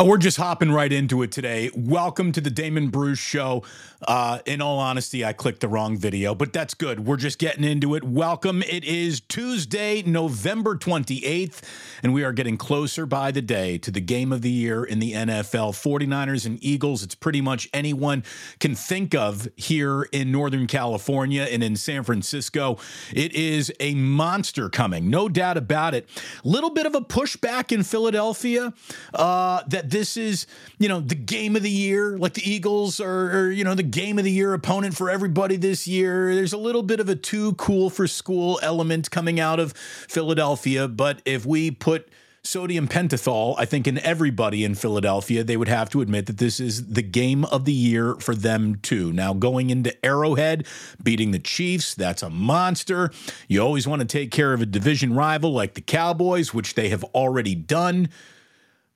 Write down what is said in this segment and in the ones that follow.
Oh, we're just hopping right into it today. Welcome to the Damon Bruce Show. Uh, in all honesty, I clicked the wrong video, but that's good. We're just getting into it. Welcome. It is Tuesday, November 28th, and we are getting closer by the day to the game of the year in the NFL 49ers and Eagles. It's pretty much anyone can think of here in Northern California and in San Francisco. It is a monster coming, no doubt about it. Little bit of a pushback in Philadelphia uh, that this is, you know, the game of the year, like the Eagles are, are you know, the game of the year opponent for everybody this year. There's a little bit of a too cool for school element coming out of Philadelphia. But if we put sodium pentothal, I think in everybody in Philadelphia, they would have to admit that this is the game of the year for them too. Now, going into Arrowhead, beating the Chiefs, that's a monster. You always want to take care of a division rival like the Cowboys, which they have already done.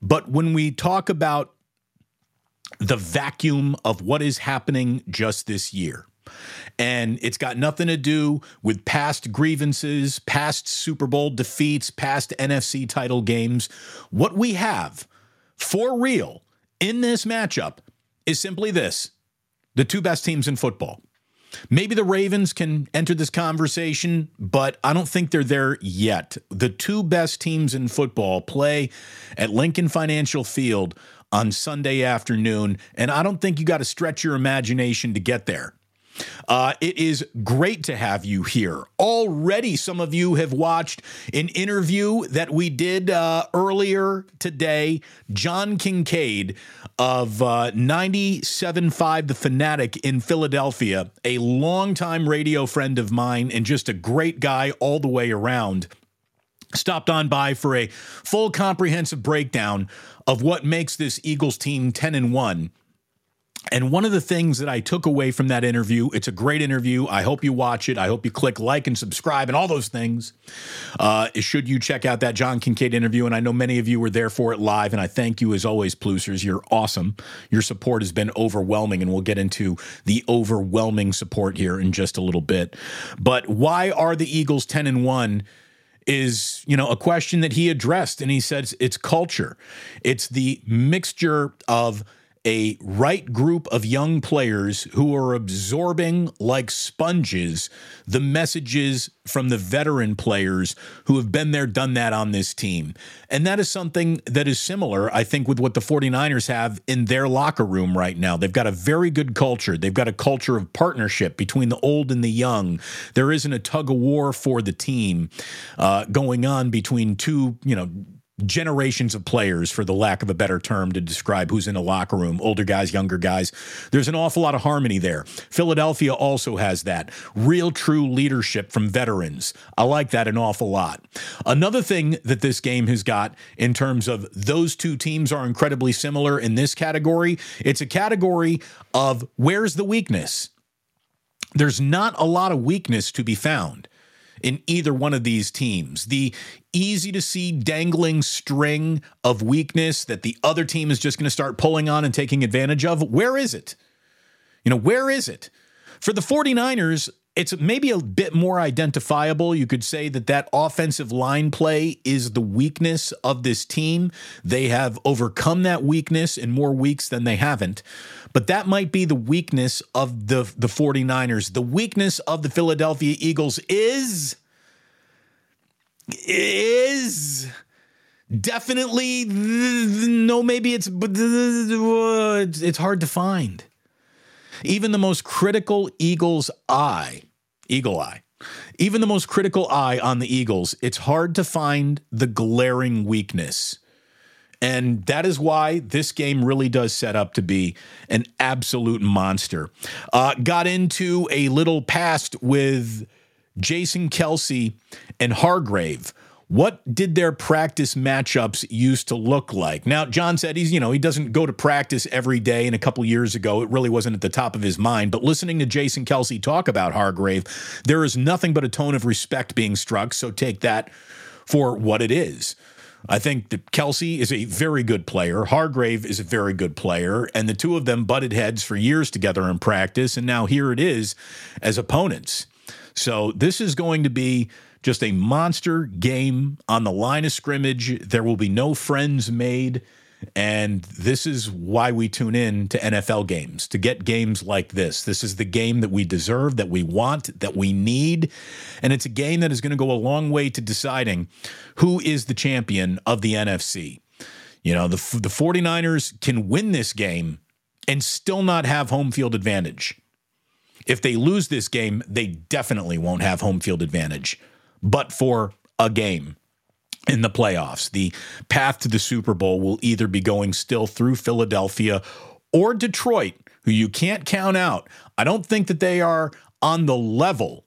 But when we talk about the vacuum of what is happening just this year. And it's got nothing to do with past grievances, past Super Bowl defeats, past NFC title games. What we have for real in this matchup is simply this the two best teams in football. Maybe the Ravens can enter this conversation, but I don't think they're there yet. The two best teams in football play at Lincoln Financial Field on Sunday afternoon. And I don't think you got to stretch your imagination to get there. Uh, it is great to have you here. Already, some of you have watched an interview that we did uh, earlier today. John Kincade of uh, 97.5 The Fanatic in Philadelphia, a longtime radio friend of mine and just a great guy all the way around stopped on by for a full comprehensive breakdown of what makes this Eagles team 10 and 1. And one of the things that I took away from that interview, it's a great interview. I hope you watch it. I hope you click like and subscribe and all those things. Uh, should you check out that John Kincade interview? And I know many of you were there for it live. And I thank you as always, Plusers. You're awesome. Your support has been overwhelming. And we'll get into the overwhelming support here in just a little bit. But why are the Eagles 10 and 1? is you know a question that he addressed and he says it's culture it's the mixture of a right group of young players who are absorbing like sponges the messages from the veteran players who have been there, done that on this team. And that is something that is similar, I think, with what the 49ers have in their locker room right now. They've got a very good culture. They've got a culture of partnership between the old and the young. There isn't a tug of war for the team uh, going on between two, you know, generations of players, for the lack of a better term to describe who's in a locker room older guys, younger guys. There's an awful lot of harmony there. Philadelphia also has that real, true leadership from veterans. I like that an awful lot. Another thing that this game has got in terms of those two teams are incredibly similar in this category, it's a category of where's the weakness? There's not a lot of weakness to be found in either one of these teams. The easy to see dangling string of weakness that the other team is just going to start pulling on and taking advantage of, where is it? You know, where is it? For the 49ers, it's maybe a bit more identifiable. You could say that that offensive line play is the weakness of this team. They have overcome that weakness in more weeks than they haven't. But that might be the weakness of the, the 49ers. The weakness of the Philadelphia Eagles is is definitely no maybe it's but it's hard to find even the most critical eagle's eye eagle eye even the most critical eye on the eagles it's hard to find the glaring weakness and that is why this game really does set up to be an absolute monster. Uh, got into a little past with Jason Kelce and Hargrave. What did their practice matchups used to look like? Now, John said he's, you know, he doesn't go to practice every day. And a couple years ago, it really wasn't at the top of his mind. But listening to Jason Kelce talk about Hargrave, there is nothing but a tone of respect being struck. So take that for what it is. I think that Kelce is a very good player. Hargrave is a very good player. And the two of them butted heads for years together in practice. And now here it is as opponents. So this is going to be just a monster game on the line of scrimmage. There will be no friends made And this is why we tune in to NFL games to get games like this. This is the game that we deserve, that we want, that we need. And it's a game that is going to go a long way to deciding who is the champion of the NFC. You know, the, the 49ers can win this game and still not have home field advantage. If they lose this game, they definitely won't have home field advantage, but for a game in the playoffs. The path to the Super Bowl will either be going still through Philadelphia or Detroit, who you can't count out. I don't think that they are on the level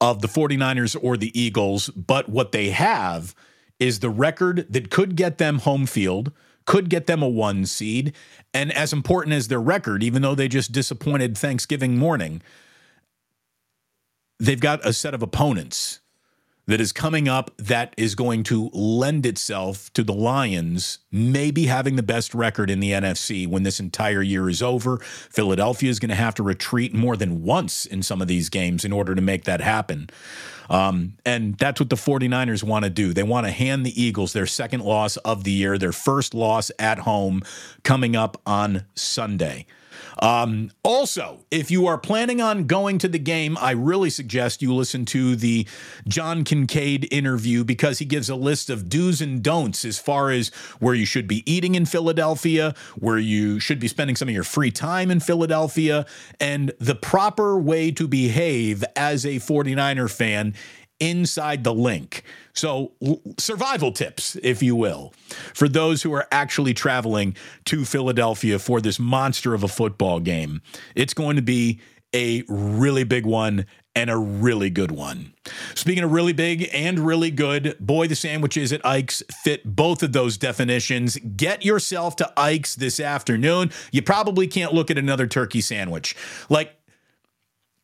of the 49ers or the Eagles, but what they have is the record that could get them home field, could get them a one seed. And as important as their record, even though they just disappointed Thanksgiving morning, they've got a set of opponents that is coming up that is going to lend itself to the Lions maybe having the best record in the NFC when this entire year is over. Philadelphia is going to have to retreat more than once in some of these games in order to make that happen. Um, and that's what the 49ers want to do. They want to hand the Eagles their second loss of the year, their first loss at home coming up on Sunday. Um, also, if you are planning on going to the game, I really suggest you listen to the John Kincade interview because he gives a list of do's and don'ts as far as where you should be eating in Philadelphia, where you should be spending some of your free time in Philadelphia, and the proper way to behave as a 49er fan inside the Linc. So, survival tips, if you will, for those who are actually traveling to Philadelphia for this monster of a football game. It's going to be a really big one and a really good one. Speaking of really big and really good, boy, the sandwiches at Ike's fit both of those definitions. Get yourself to Ike's this afternoon. You probably can't look at another turkey sandwich. Like,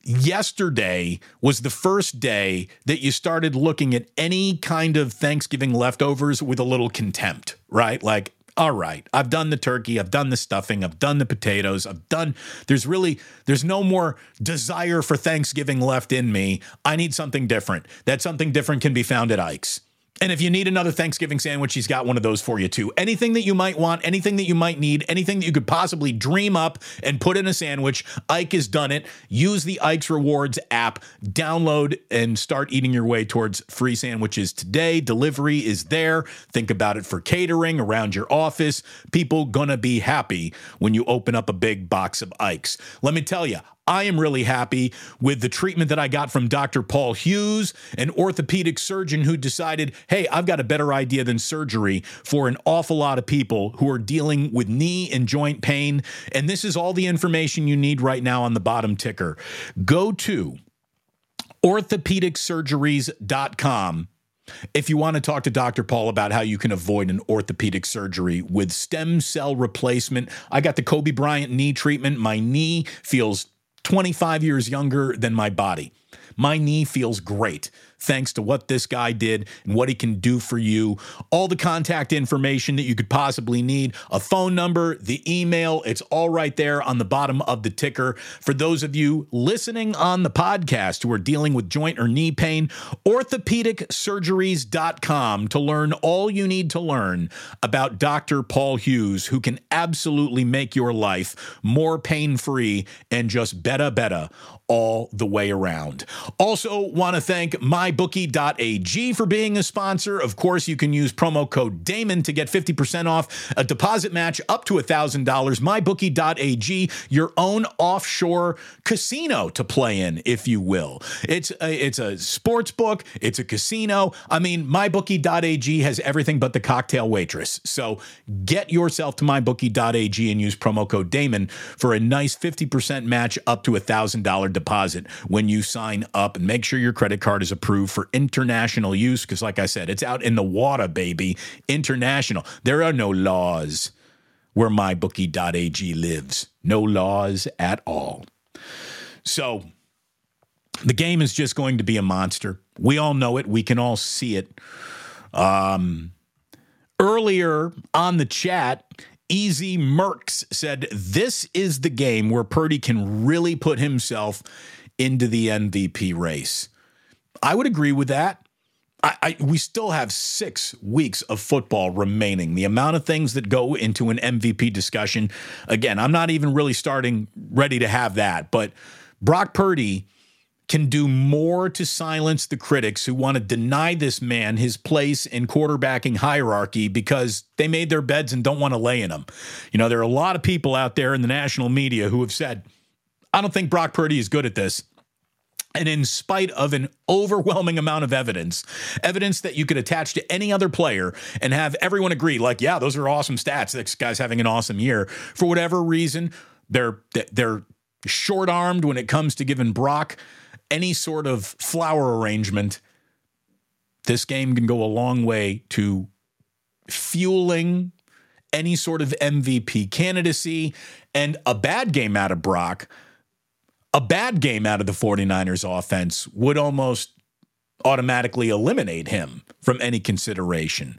yesterday was the first day that you started looking at any kind of Thanksgiving leftovers with a little contempt, right? Like, all right, I've done the turkey, I've done the stuffing, I've done the potatoes, I've done, there's really, there's no more desire for Thanksgiving left in me. I need something different. That something different can be found at Ike's. And if you need another Thanksgiving sandwich, he's got one of those for you too. Anything that you might want, anything that you might need, anything that you could possibly dream up and put in a sandwich, Ike has done it. Use the Ike's Rewards app, download and start eating your way towards free sandwiches today. Delivery is there. Think about it for catering around your office. People gonna be happy when you open up a big box of Ike's. Let me tell you, I am really happy with the treatment that I got from Dr. Paul Hughes, an orthopedic surgeon who decided, hey, I've got a better idea than surgery for an awful lot of people who are dealing with knee and joint pain. And this is all the information you need right now on the bottom ticker. Go to orthopedicsurgeries.com if you want to talk to Dr. Paul about how you can avoid an orthopedic surgery with stem cell replacement, I got the Kobe Bryant knee treatment. My knee feels 25 years younger than my body. My knee feels great thanks to what this guy did and what he can do for you. All the contact information that you could possibly need, a phone number, the email, it's all right there on the bottom of the ticker. For those of you listening on the podcast who are dealing with joint or knee pain, orthopedicsurgeries.com to learn all you need to learn about Dr. Paul Hughes, who can absolutely make your life more pain free and just better, better all the way around. Also, want to thank mybookie.ag for being a sponsor. Of course, you can use promo code Damon to get 50% off a deposit match up to $1,000. Mybookie.ag, your own offshore casino to play in, if you will. It's a, it's a sports book, it's a casino. I mean, mybookie.ag has everything but the cocktail waitress. So get yourself to mybookie.ag and use promo code Damon for a nice 50% match up to $1,000 deposit when you sign up and make sure your credit card is approved for international use. Because, like I said, it's out in the water, baby. International. There are no laws where mybookie.ag lives. No laws at all. So, the game is just going to be a monster. We all know it. We can all see it. Um, earlier on the chat, Easy Mercs said this is the game where Purdy can really put himself into the MVP race. I would agree with that. I, I, we still have six weeks of football remaining. The amount of things that go into an MVP discussion, again, I'm not even really starting ready to have that, but Brock Purdy can do more to silence the critics who want to deny this man his place in quarterbacking hierarchy because they made their beds and don't want to lay in them. You know, there are a lot of people out there in the national media who have said, I don't think Brock Purdy is good at this. And in spite of an overwhelming amount of evidence, evidence that you could attach to any other player and have everyone agree, like, yeah, those are awesome stats. This guy's having an awesome year. For whatever reason, they're they're short armed when it comes to giving Brock any sort of flower arrangement. This game can go a long way to fueling any sort of MVP candidacy and a bad game out of Brock a bad game out of the 49ers offense would almost automatically eliminate him from any consideration.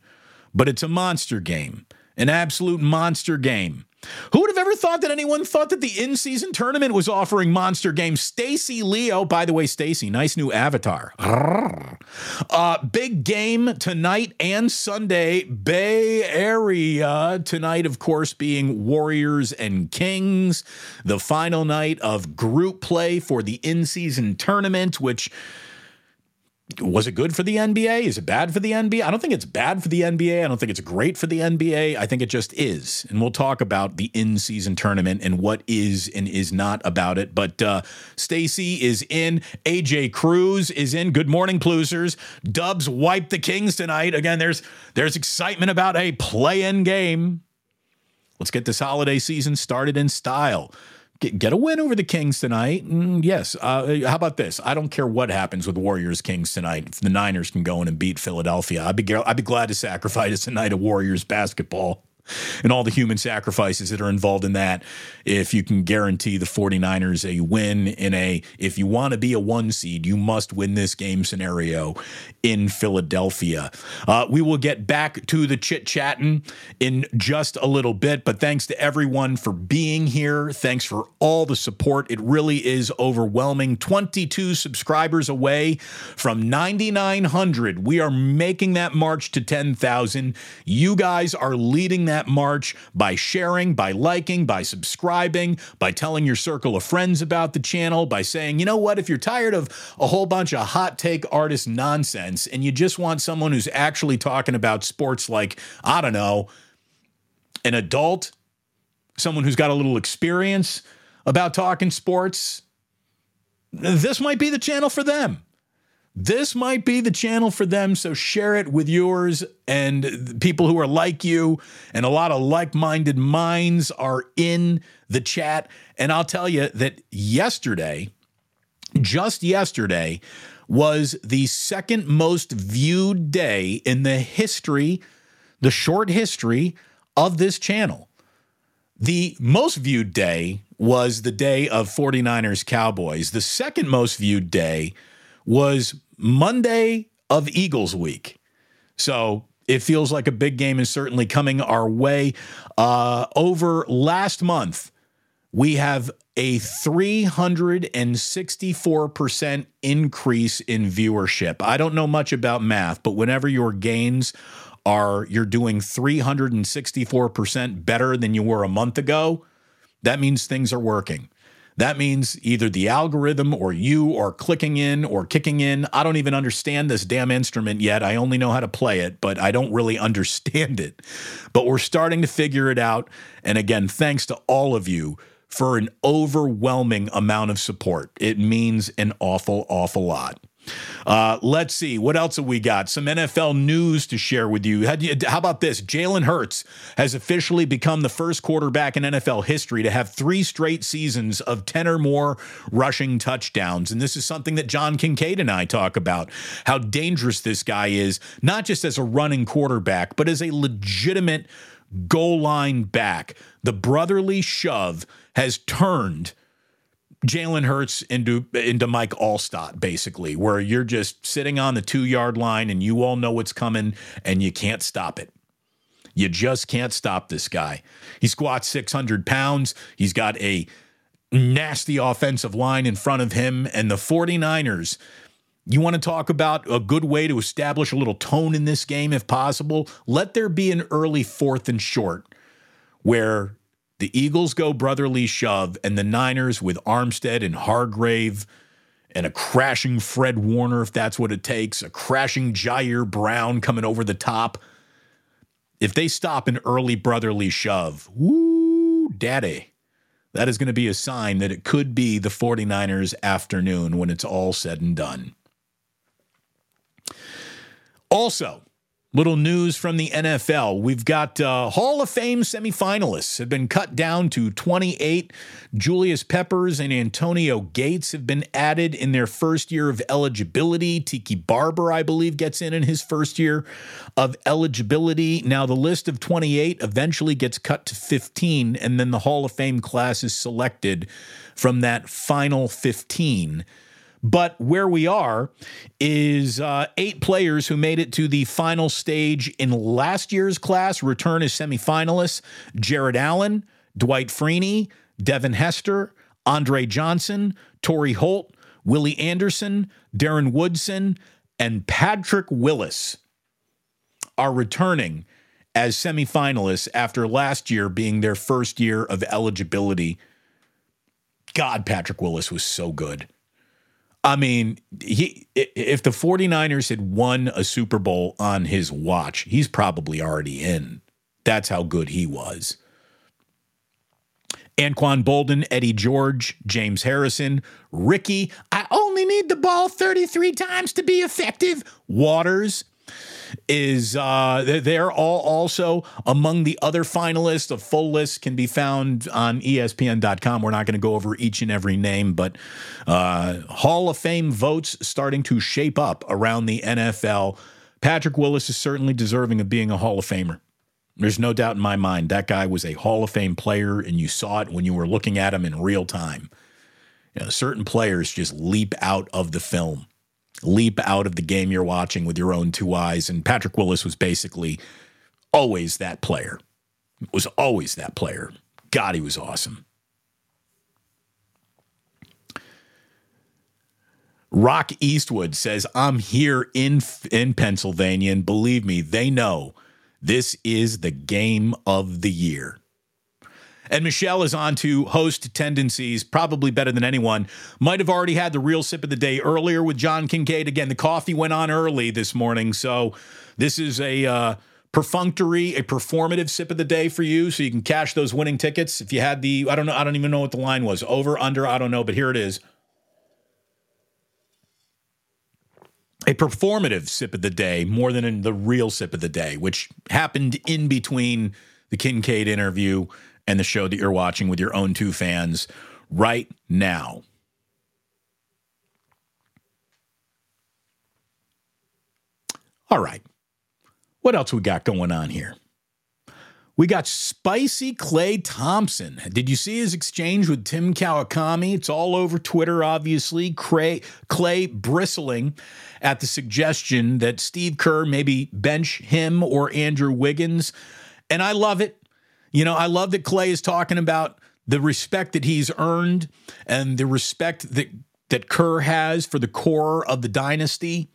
But it's a monster game, an absolute monster game. Who would have ever thought that anyone thought that the in-season tournament was offering monster games? Stacy Leo, by the way, Stacy, nice new avatar. Uh, big game tonight and Sunday, Bay Area. Tonight, of course, being Warriors and Kings. The final night of group play for the in-season tournament, which was it good for the NBA? Is it bad for the NBA? I don't think it's bad for the NBA. I don't think it's great for the NBA. I think it just is. And we'll talk about the in season tournament and what is and is not about it. But uh, Stacy is in. AJ Cruz is in. Good morning, Plusers. Dubs wiped the Kings tonight. Again, there's there's excitement about a play in game. Let's get this holiday season started in style get, get a win over the Kings tonight. Mm, yes. Uh, how about this? I don't care what happens with Warriors Kings tonight. If the Niners can go in and beat Philadelphia, I'd be I'd be glad to sacrifice a night of Warriors basketball and all the human sacrifices that are involved in that. If you can guarantee the 49ers a win in a, if you want to be a one seed, you must win this game scenario in Philadelphia. Uh, we will get back to the chit chatting in just a little bit, but thanks to everyone for being here. Thanks for all the support. It really is overwhelming. 22 subscribers away from 9,900. We are making that march to 10,000. You guys are leading that that march by sharing, by liking, by subscribing, by telling your circle of friends about the channel, by saying, you know what, if you're tired of a whole bunch of hot take artist nonsense and you just want someone who's actually talking about sports like, I don't know, an adult, someone who's got a little experience about talking sports, this might be the channel for them this might be the channel for them. So share it with yours and people who are like you. And a lot of like minded minds are in the chat. And I'll tell you that yesterday, just yesterday, was the second most viewed day in the history, the short history of this channel. The most viewed day was the day of 49ers Cowboys. The second most viewed day was Monday of Eagles week. So it feels like a big game is certainly coming our way. Uh, over last month, we have a 364% increase in viewership. I don't know much about math, but whenever your gains are you're doing 364% better than you were a month ago, that means things are working. That means either the algorithm or you are clicking in or kicking in. I don't even understand this damn instrument yet. I only know how to play it, but I don't really understand it. But we're starting to figure it out. And again, thanks to all of you for an overwhelming amount of support. It means an awful, awful lot. Uh, let's see. What else have we got? Some NFL news to share with you. How, about this? Jalen Hurts has officially become the first quarterback in NFL history to have three straight seasons of 10 or more rushing touchdowns. And this is something that John Kincade and I talk about how dangerous this guy is, not just as a running quarterback, but as a legitimate goal line back. The brotherly shove has turned Jalen Hurts into into Mike Alstott, basically, where you're just sitting on the two yard line and you all know what's coming and you can't stop it. You just can't stop this guy. He squats 600 pounds. He's got a nasty offensive line in front of him, and the 49ers You want to talk about a good way to establish a little tone in this game if possible? Let there be an early fourth and short where the Eagles go brotherly shove and the Niners with Armstead and Hargrave and a crashing Fred Warner, if that's what it takes, a crashing Ji'Ayir Brown coming over the top. If they stop an early brotherly shove, woo, daddy. That is going to be a sign that it could be the 49ers afternoon when it's all said and done. Also, Little news from the NFL. We've got uh, Hall of Fame semifinalists have been cut down to 28. Julius Peppers and Antonio Gates have been added in their first year of eligibility. Tiki Barber, I believe, gets in in his first year of eligibility. Now, the list of 28 eventually gets cut to 15, and then the Hall of Fame class is selected from that final 15. But where we are is uh, eight players who made it to the final stage in last year's class return as semifinalists Jared Allen, Dwight Freeney, Devin Hester, Andre Johnson, Torry Holt, Willie Anderson, Darren Woodson, and Patrick Willis are returning as semifinalists after last year being their first year of eligibility. God, Patrick Willis was so good. I mean, he if the 49ers had won a Super Bowl on his watch, he's probably already in. That's how good he was. Anquan Boldin, Eddie George, James Harrison, Ricky, I only need the ball 33 times to be effective. Waters, is uh, they're all also among the other finalists. A full list can be found on ESPN.com. We're not going to go over each and every name, but uh, Hall of Fame votes starting to shape up around the NFL. Patrick Willis is certainly deserving of being a Hall of Famer. There's no doubt in my mind that guy was a Hall of Fame player, and you saw it when you were looking at him in real time. You know, certain players just leap out of the film leap out of the game you're watching with your own two eyes. And Patrick Willis was basically always that player. Was always that player. God, he was awesome. Rock Eastwood says, I'm here in, in Pennsylvania, and believe me, they know this is the game of the year. And Michelle is on to host tendencies, probably better than anyone. Might have already had the real sip of the day earlier with John Kincade. Again, the coffee went on early this morning. So this is a uh, perfunctory, a performative sip of the day for you. So you can cash those winning tickets. If you had the, I don't know, I don't even know what the line was over, under, I don't know, but here it is. a performative sip of the day more than in the real sip of the day, which happened in between the Kincade interview and the show that you're watching with your own two fans right now. All right. What else we got going on here? We got spicy Klay Thompson. Did you see his exchange with Tim Kawakami? It's all over Twitter, obviously. Clay, Klay bristling at the suggestion that Steve Kerr maybe bench him or Andrew Wiggins. And I love it. You know, I love that Klay is talking about the respect that he's earned and the respect that that Kerr has for the core of the dynasty.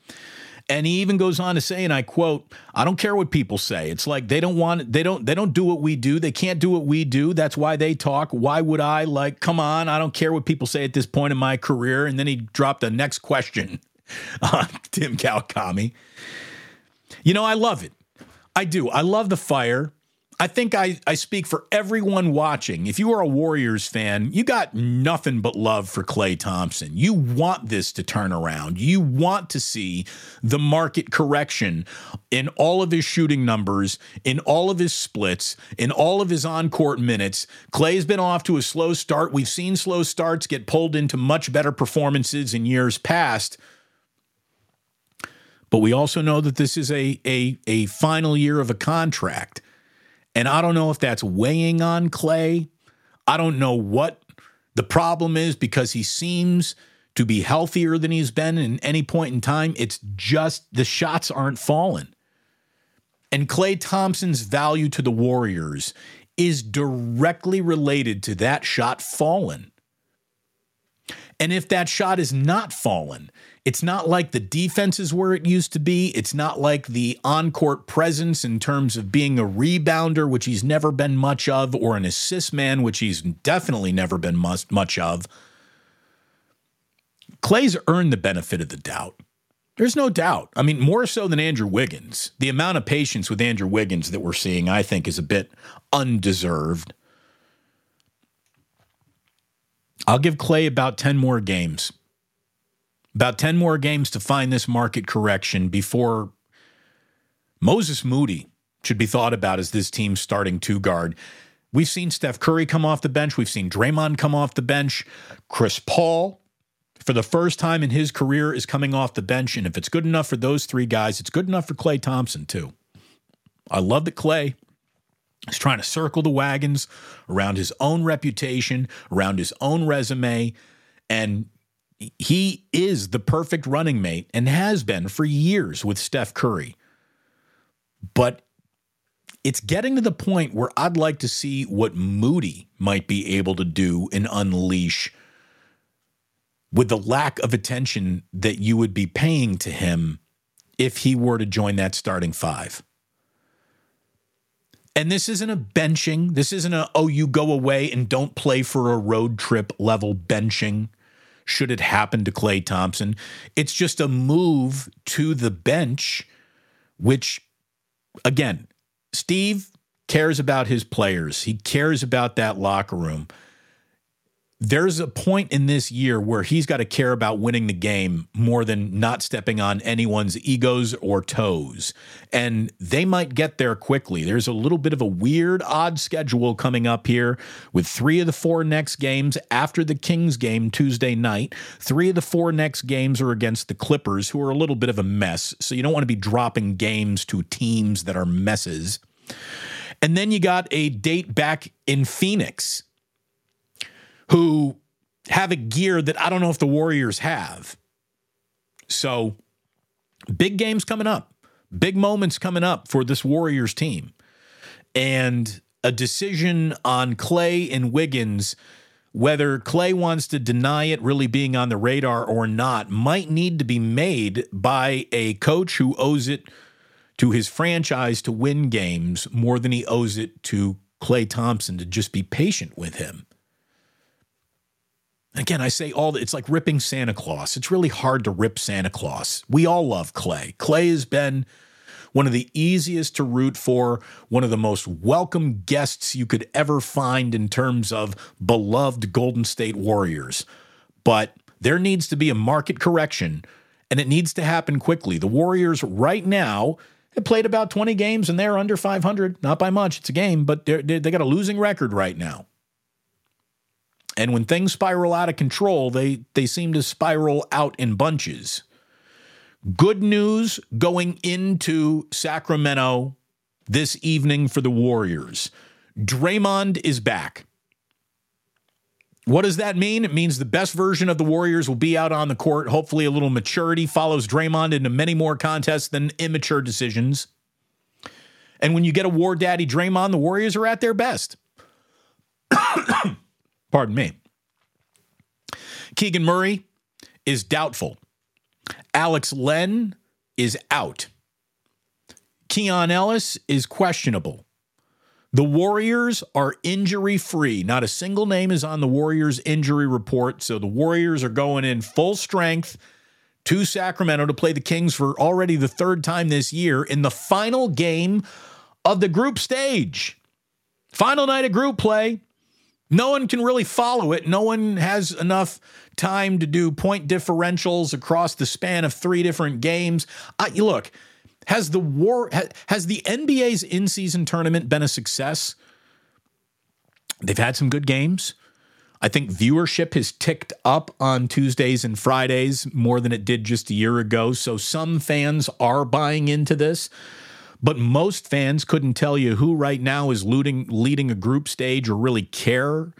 And he even goes on to say, and I quote, I don't care what people say. It's like they don't want they don't they don't do what we do. They can't do what we do. That's why they talk. Why would I like, come on, I don't care what people say at this point in my career. And then he dropped the next question on Tim Kawakami. You know, I love it. I do. I love the fire. I think I, I speak for everyone watching. If you are a Warriors fan, you got nothing but love for Klay Thompson. You want this to turn around. You want to see the market correction in all of his shooting numbers, in all of his splits, in all of his on court minutes. Klay's been off to a slow start. We've seen slow starts get pulled into much better performances in years past. But we also know that this is a, a, a final year of a contract. And I don't know if that's weighing on Klay. I don't know what the problem is because he seems to be healthier than he's been in any point in time. It's just the shots aren't falling. And Klay Thompson's value to the Warriors is directly related to that shot falling. And if that shot is not fallen, It's not like the defense is where it used to be. It's not like the on court presence in terms of being a rebounder, which he's never been much of, or an assist man, which he's definitely never been much of. Klay's earned the benefit of the doubt. There's no doubt. I mean, more so than Andrew Wiggins. The amount of patience with Andrew Wiggins that we're seeing, I think, is a bit undeserved. I'll give Klay about 10 more games. About 10 more games to find this market correction before Moses Moody should be thought about as this team's starting two guard. We've seen Steph Curry come off the bench. We've seen Draymond come off the bench. Chris Paul for the first time in his career is coming off the bench. And if it's good enough for those three guys, it's good enough for Klay Thompson, too. I love that Klay is trying to circle the wagons around his own reputation, around his own resume. And he is the perfect running mate and has been for years with Steph Curry. But it's getting to the point where I'd like to see what Moody might be able to do and unleash with the lack of attention that you would be paying to him if he were to join that starting five. And this isn't a benching. This isn't a, oh, you go away and don't play for a road trip level benching should it happen to Klay Thompson. It's just a move to the bench, which, again, Steve cares about his players. He cares about that locker room there's a point in this year where he's got to care about winning the game more than not stepping on anyone's egos or toes. And they might get there quickly. There's a little bit of a weird, odd schedule coming up here with three of the four next games after the Kings game Tuesday night. Three of the four next games are against the Clippers, who are a little bit of a mess. So you don't want to be dropping games to teams that are messes. And then you got a date back in Phoenix who have a gear that I don't know if the Warriors have. So, big games coming up, big moments coming up for this Warriors team. And a decision on Klay and Wiggins, whether Klay wants to deny it really being on the radar or not, might need to be made by a coach who owes it to his franchise to win games more than he owes it to Klay Thompson to just be patient with him. Again, I say all it's like ripping Santa Claus. It's really hard to rip Santa Claus. We all love Klay. Klay has been one of the easiest to root for, one of the most welcome guests you could ever find in terms of beloved Golden State Warriors. But there needs to be a market correction, and it needs to happen quickly. The Warriors, right now, have played about 20 games and they're under 500. Not by much, it's a game, but they got a losing record right now. And when things spiral out of control, they, they seem to spiral out in bunches. Good news going into Sacramento this evening for the Warriors. Draymond is back. What does that mean? It means the best version of the Warriors will be out on the court. Hopefully, a little maturity follows Draymond into many more contests than immature decisions. And when you get a war daddy Draymond, the Warriors are at their best. Pardon me. Keegan Murray is doubtful. Alex Len is out. Keon Ellis is questionable. The Warriors are injury free. Not a single name is on the Warriors injury report. So the Warriors are going in full strength to Sacramento to play the Kings for already the third time this year in the final game of the group stage. Final night of group play. No one can really follow it. No one has enough time to do point differentials across the span of three different games. I, look, has the war has the NBA's in-season tournament been a success? They've had some good games. I think viewership has ticked up on Tuesdays and Fridays more than it did just a year ago. So some fans are buying into this. But most fans couldn't tell you who right now is looting, leading a group stage or really care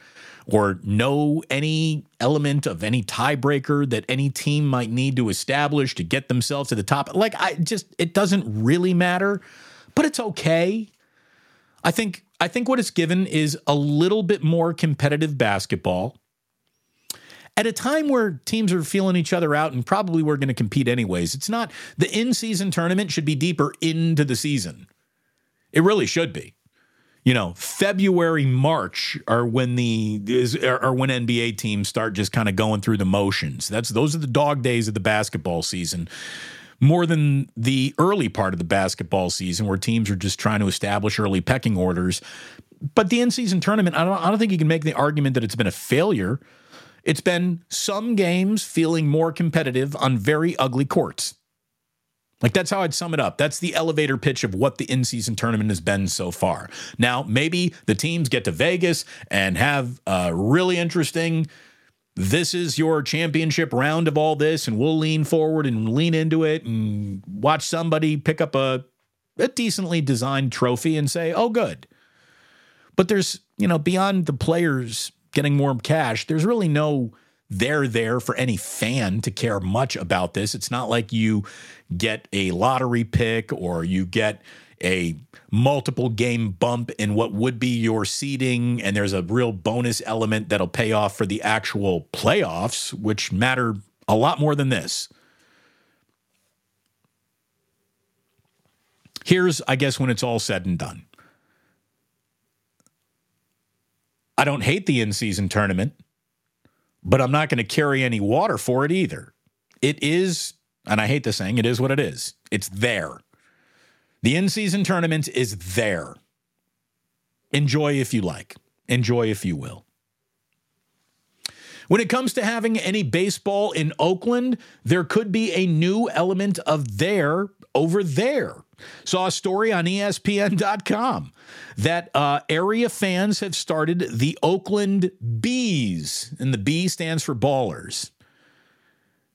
or know any element of any tiebreaker that any team might need to establish to get themselves to the top. Like, I just, it doesn't really matter, but it's okay. I think, I think what it's given is a little bit more competitive basketball. At a time where teams are feeling each other out and probably we're going to compete anyways. It's not the in season tournament should be deeper into the season. It really should be. You know, February, March are when the is are when NBA teams start just kind of going through the motions. That's those are the dog days of the basketball season more than the early part of the basketball season where teams are just trying to establish early pecking orders. But the in season tournament, I don't, I don't think you can make the argument that it's been a failure. It's been some games feeling more competitive on very ugly courts. Like that's how I'd sum it up. That's the elevator pitch of what the in season tournament has been so far. Now, maybe the teams get to Vegas and have a really interesting this is your championship round of all this, and we'll lean forward and lean into it and watch somebody pick up a, a decently designed trophy and say, oh, good. But there's, you know, beyond the players getting more cash, there's really no there there for any fan to care much about this. It's not like you get a lottery pick or you get a multiple game bump in what would be your seeding, and there's a real bonus element that'll pay off for the actual playoffs, which matter a lot more than this. Here's, I guess, when it's all said and done. I don't hate the in season tournament, but I'm not going to carry any water for it either. It is, and I hate the saying, it is what it is. It's there. The in season tournament is there. Enjoy if you like, enjoy if you will. When it comes to having any baseball in Oakland, there could be a new element of there over there. Saw a story on ESPN.com that uh, area fans have started the Oakland B's, and the B stands for ballers.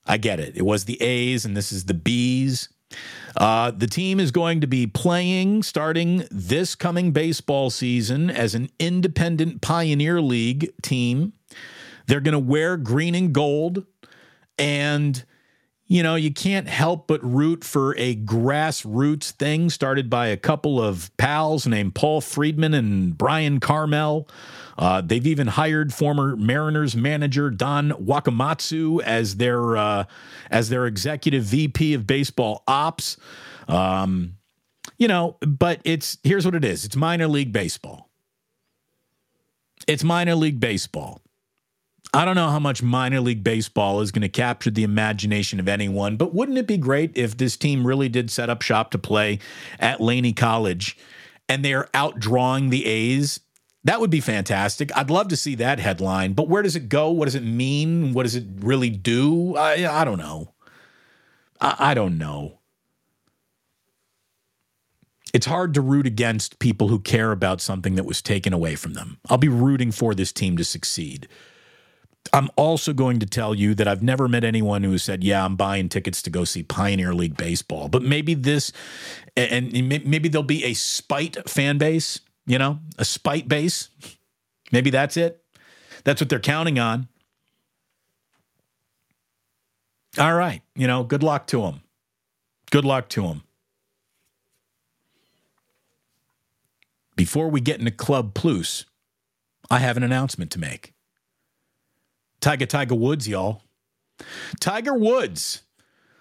I get it. It was the A's, and this is the B's. Uh, the team is going to be playing starting this coming baseball season as an independent Pioneer League team. They're going to wear green and gold. And, you know, you can't help but root for a grassroots thing started by a couple of pals named Paul Freedman and Bryan Carmel. Uh, they've even hired former Mariners manager Don Wakamatsu as their uh, as their executive VP of baseball ops. Um, you know, but it's here's what it is: it's minor league baseball. It's minor league baseball. I don't know how much minor league baseball is going to capture the imagination of anyone, but wouldn't it be great if this team really did set up shop to play at Laney College and they're outdrawing the A's that would be fantastic. I'd love to see that headline, but where does it go? What does it mean? What does it really do? I, I don't know. I, I don't know. It's hard to root against people who care about something that was taken away from them. I'll be rooting for this team to succeed. I'm also going to tell you that I've never met anyone who said, "Yeah, I'm buying tickets to go see Pioneer League baseball." But maybe this, and maybe there'll be a spite fan base you know, a spite base. Maybe that's it. That's what they're counting on. All right. You know, good luck to them. Good luck to them. Before we get into Club Plus, I have an announcement to make. Tiger Tiger Woods, y'all. Tiger Woods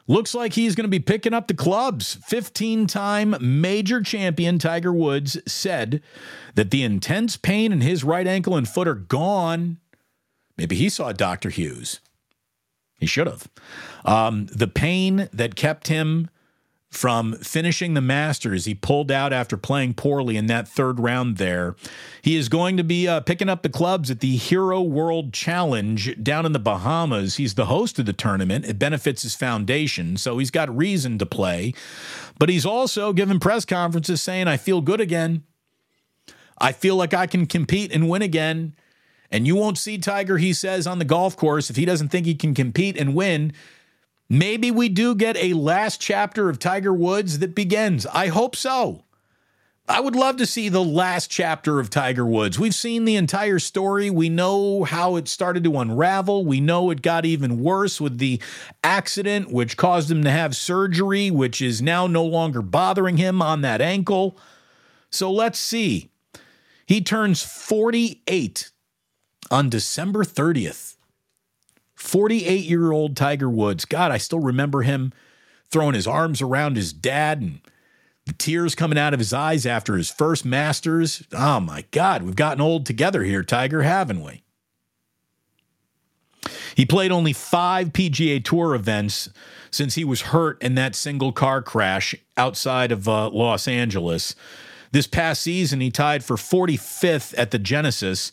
Looks like he's going to be picking up the clubs. 15 time major champion Tiger Woods said that the intense pain in his right ankle and foot are gone. Maybe he saw Dr. Hughes. He should have. Um, the pain that kept him from finishing the Masters. He pulled out after playing poorly in that third round there. He is going to be uh, picking up the clubs at the Hero World Challenge down in the Bahamas. He's the host of the tournament. It benefits his foundation, so he's got reason to play. But he's also given press conferences saying, I feel good again. I feel like I can compete and win again. And you won't see Tiger, he says, on the golf course if he doesn't think he can compete and win. Maybe we do get a last chapter of Tiger Woods that begins. I hope so. I would love to see the last chapter of Tiger Woods. We've seen the entire story. We know how it started to unravel. We know it got even worse with the accident, which caused him to have surgery, which is now no longer bothering him on that ankle. So let's see. He turns 48 on December 30th. 48 year old Tiger Woods. God, I still remember him throwing his arms around his dad and the tears coming out of his eyes after his first Masters. Oh my God, we've gotten old together here, Tiger, haven't we? He played only five PGA Tour events since he was hurt in that single car crash outside of uh, Los Angeles. This past season, he tied for 45th at the Genesis,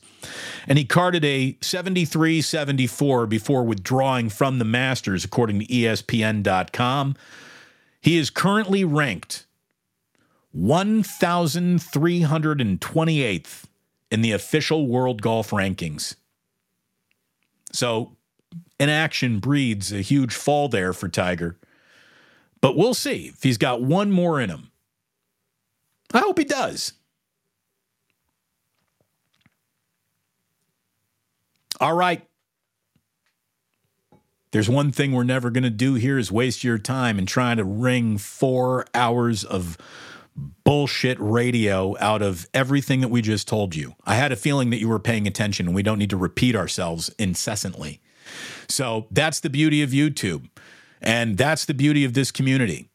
and he carded a 73 74 before withdrawing from the Masters, according to ESPN.com. He is currently ranked 1,328th in the official world golf rankings. So, inaction breeds a huge fall there for Tiger. But we'll see if he's got one more in him. I hope he does. All right. There's one thing we're never going to do here is waste your time and trying to wring four hours of bullshit radio out of everything that we just told you. I had a feeling that you were paying attention and we don't need to repeat ourselves incessantly. So that's the beauty of YouTube. And that's the beauty of this community.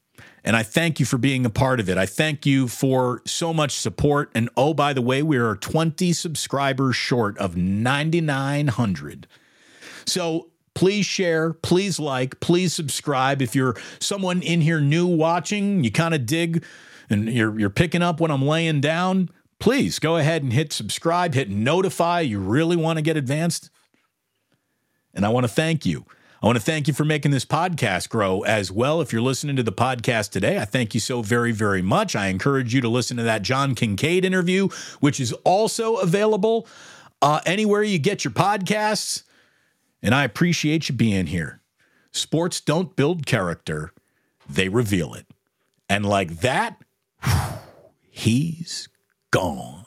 And I thank you for being a part of it. I thank you for so much support. And oh, by the way, we are 20 subscribers short of 9,900. So please share, please like, please subscribe. If you're someone in here new watching, you kind of dig and you're, you're picking up what I'm laying down, please go ahead and hit subscribe, hit notify. You really want to get advanced. And I want to thank you. I want to thank you for making this podcast grow as well. If you're listening to the podcast today, I thank you so very, very much. I encourage you to listen to that John Kincade interview, which is also available uh, anywhere you get your podcasts. And I appreciate you being here. Sports don't build character, they reveal it. And like that, he's gone.